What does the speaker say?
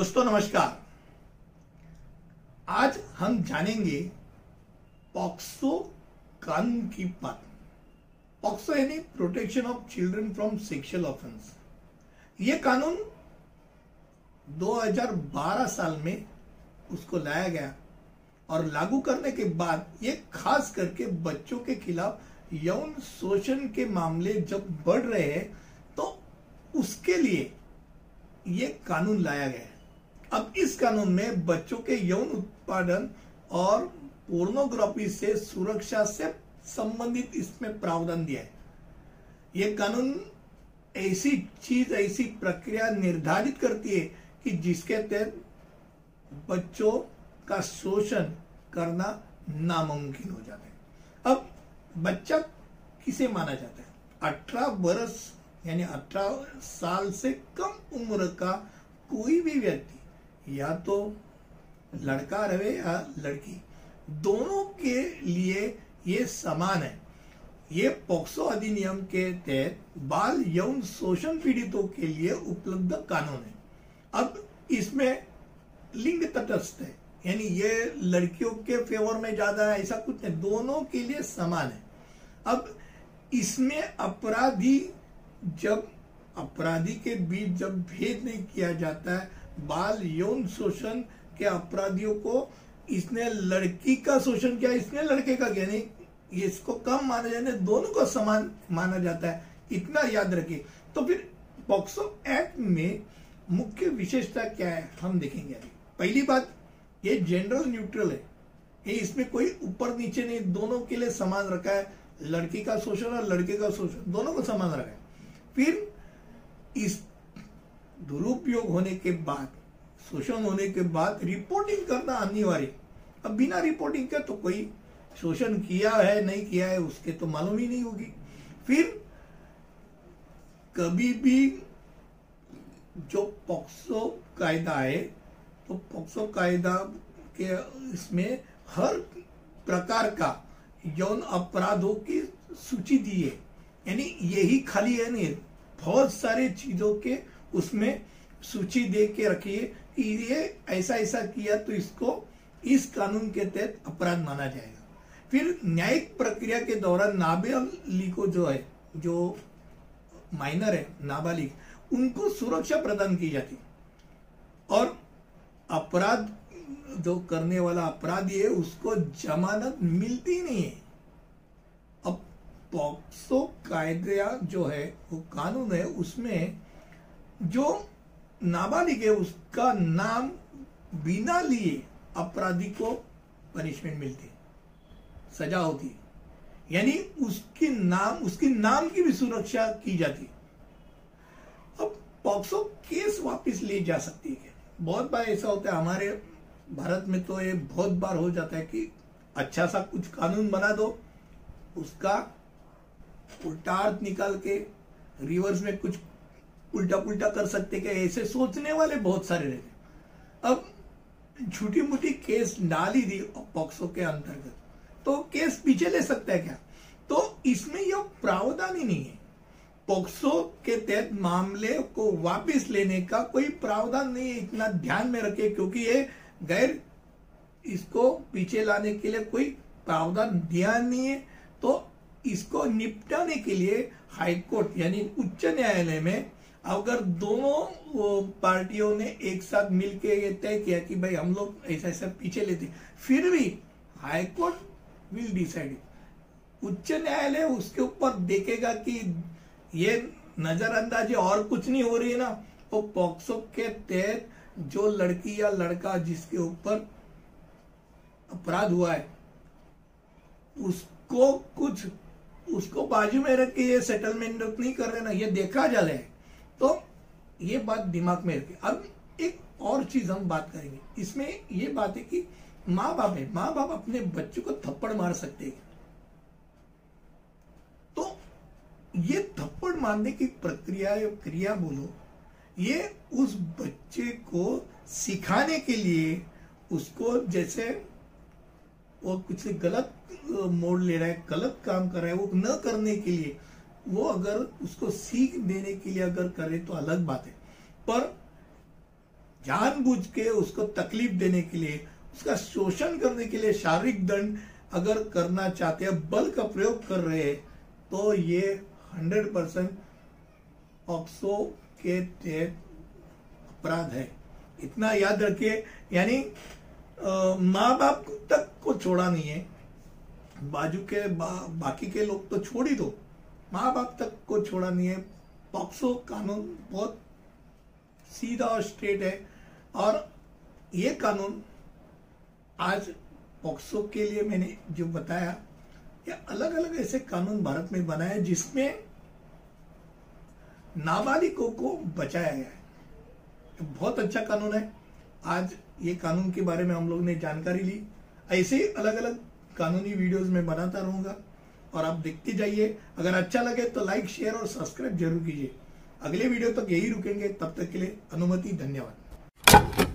दोस्तों, नमस्कार। आज हम जानेंगे पॉक्सो कानून की बात पॉक्सो यानी protection of children from sexual offence ये कानून 2012 साल में उसको लाया गया और लागू करने के बाद ये खास करके बच्चों के खिलाफ यौन शोषण के मामले जब बढ़ रहे हैं तो उसके लिए ये कानून लाया गया है। अब इस कानून में बच्चों के यौन उत्पादन और पोर्नोग्राफी से सुरक्षा से संबंधित इसमें प्रावधान दिया है। ये कानून ऐसी चीज़, ऐसी प्रक्रिया निर्धारित करती है कि जिसके तहत बच्चों का शोषण करना नामुमकिन हो जाता है। अब बच्चा किसे माना जाता है? अठारह वर्ष, यानी अठारह साल से कम उम्र का कोई भी व्यक्ति या तो लड़का रहे या लड़की, दोनों के लिए ये समान है। ये पोक्सो अधिनियम के तहत बाल यौन शोषण पीड़ितों के लिए उपलब्ध कानून है। अब इसमें लिंग तटस्थ है, यानी ये लड़कियों के फेवर में ज़्यादा है, ऐसा कुछ नहीं, दोनों के लिए समान है। अब इसमें अपराधी जब, अपराधी के बीच जब भेद नहीं किया जाता है बाल यौन शोषण के अपराधियों को इसने लड़की का शोषण किया, इसने लड़के का किया, नहीं इसको कम माना जाने, दोनों को समान माना जाता है। इतना याद रखिए। तो फिर पॉक्सो एक्ट में मुख्य विशेषता क्या है, हम देखेंगे अभी। पहली बात, ये जेंडर न्यूट्रल है। ये इसमें कोई ऊपर नीचे नहीं, दोनों के लिए समान रखा है। लड़की का शोषण और लड़के का शोषण, दोनों को समान रखा है। फिर इस दुरुपयोग होने के बाद, शोषण होने के बाद रिपोर्टिंग करना अनिवार्य। अब बिना रिपोर्टिंग के तो कोई शोषण किया है, नहीं किया है, उसके तो मालूम ही नहीं होगी। फिर कभी भी जो पॉक्सो कायदा है तो पॉक्सो कायदा के इसमें हर प्रकार का यौन अपराधों की सूची दी है। यानी यही खाली है नहीं, बहुत सारे चीज़ों के उसमें सूची दे के रखिए कि ये ऐसा ऐसा किया तो इसको इस कानून के तहत अपराध माना जाएगा। फिर न्यायिक प्रक्रिया के दौरान नाबालिग जो है, जो माइनर है, नाबालिग, उनको सुरक्षा प्रदान की जाती। और अपराध, जो करने वाला अपराधी है, उसको जमानत मिलती नहीं है। अब पॉक्सो कायदा जो है, वो कानून है, उसमें जो नाबालिग है, उसका नाम बिना लिए अपराधी को पनिशमेंट मिलती सजा होती यानी उसकी नाम, उसके नाम की भी सुरक्षा की जाती अब पॉक्सो केस वापस ले जा सकती है। बहुत बार ऐसा होता है, हमारे भारत में तो ये बहुत बार हो जाता है कि अच्छा सा कुछ कानून बना दो, उसका उल्टा अर्थ निकाल के रिवर्स में कुछ उल्टा पुल्टा कर सकते क्या ऐसे सोचने वाले बहुत सारे रहते अब छोटी मोटी केस डाल ही दी पॉक्सो के अंतर्गत तो केस पीछे ले सकता है क्या? तो इसमें यह प्रावधान ही नहीं है। पॉक्सो के तहत मामले को वापस लेने का कोई प्रावधान नहीं है, इतना ध्यान में रखे क्योंकि ये गैर इसको पीछे लाने के लिए कोई प्रावधान दिया नहीं है। तो इसको निपटाने के लिए हाईकोर्ट यानी उच्च न्यायालय में अगर दोनों पार्टियों ने एक साथ मिलके ये तय किया कि भाई हम लोग ऐसा ऐसा पीछे लेते फिर भी हाईकोर्ट विल डिसाइड उच्च न्यायालय उसके ऊपर देखेगा कि ये नजरअंदाजी और कुछ नहीं हो रही है ना वो पॉक्सो के तहत जो लड़की या लड़का जिसके ऊपर अपराध हुआ है, उसको कुछ, उसको बाजू में रख के ये सेटलमेंट नहीं कर रहे ना, ये देखा जा रहा है तो ये बात दिमाग में रखे अब एक और चीज़ हम बात करेंगे। इसमें ये बात है कि माँ बाप है। माँ बाप अपने बच्चों को थप्पड़ मार सकते हैं। तो ये थप्पड़ मारने की प्रक्रिया या क्रिया बोलो, ये उस बच्चे को सिखाने के लिए उसको जैसे वो कुछ गलत मोड़ ले रहा है, गलत काम कर रहा है, वो न करने के लिए वो अगर उसको सीख देने के लिए अगर करे तो अलग बात है। पर जानबूझ के उसको तकलीफ़ देने के लिए उसका शोषण करने के लिए शारीरिक दंड अगर करना चाहते हैं बल का प्रयोग कर रहे हैं तो ये हंड्रेड परसेंट ऑक्सो के तहत अपराध है। इतना याद रखिए यानी माँ बाप तक को छोड़ा नहीं है। बाजू के बा, बाकी के लोग तो छोड़ ही दो। माँ बाप तक को छोड़ा नहीं है। पॉक्सो कानून बहुत सीधा और स्ट्रेट है और ये कानून आज पॉक्सो के लिए मैंने जो बताया, ये अलग अलग ऐसे कानून भारत में बनाए जिसमें नाबालिगों को बचाया गया है। बहुत अच्छा कानून है। आज ये कानून के बारे में हम लोग ने जानकारी ली। ऐसे ही अलग अलग कानूनी वीडियोस में बनाता रहूँगा। और आप देखते जाइए। अगर अच्छा लगे तो लाइक शेयर और सब्सक्राइब ज़रूर कीजिए। अगले वीडियो तक तो यही रुकेंगे। तब तक के लिए अनुमति, धन्यवाद।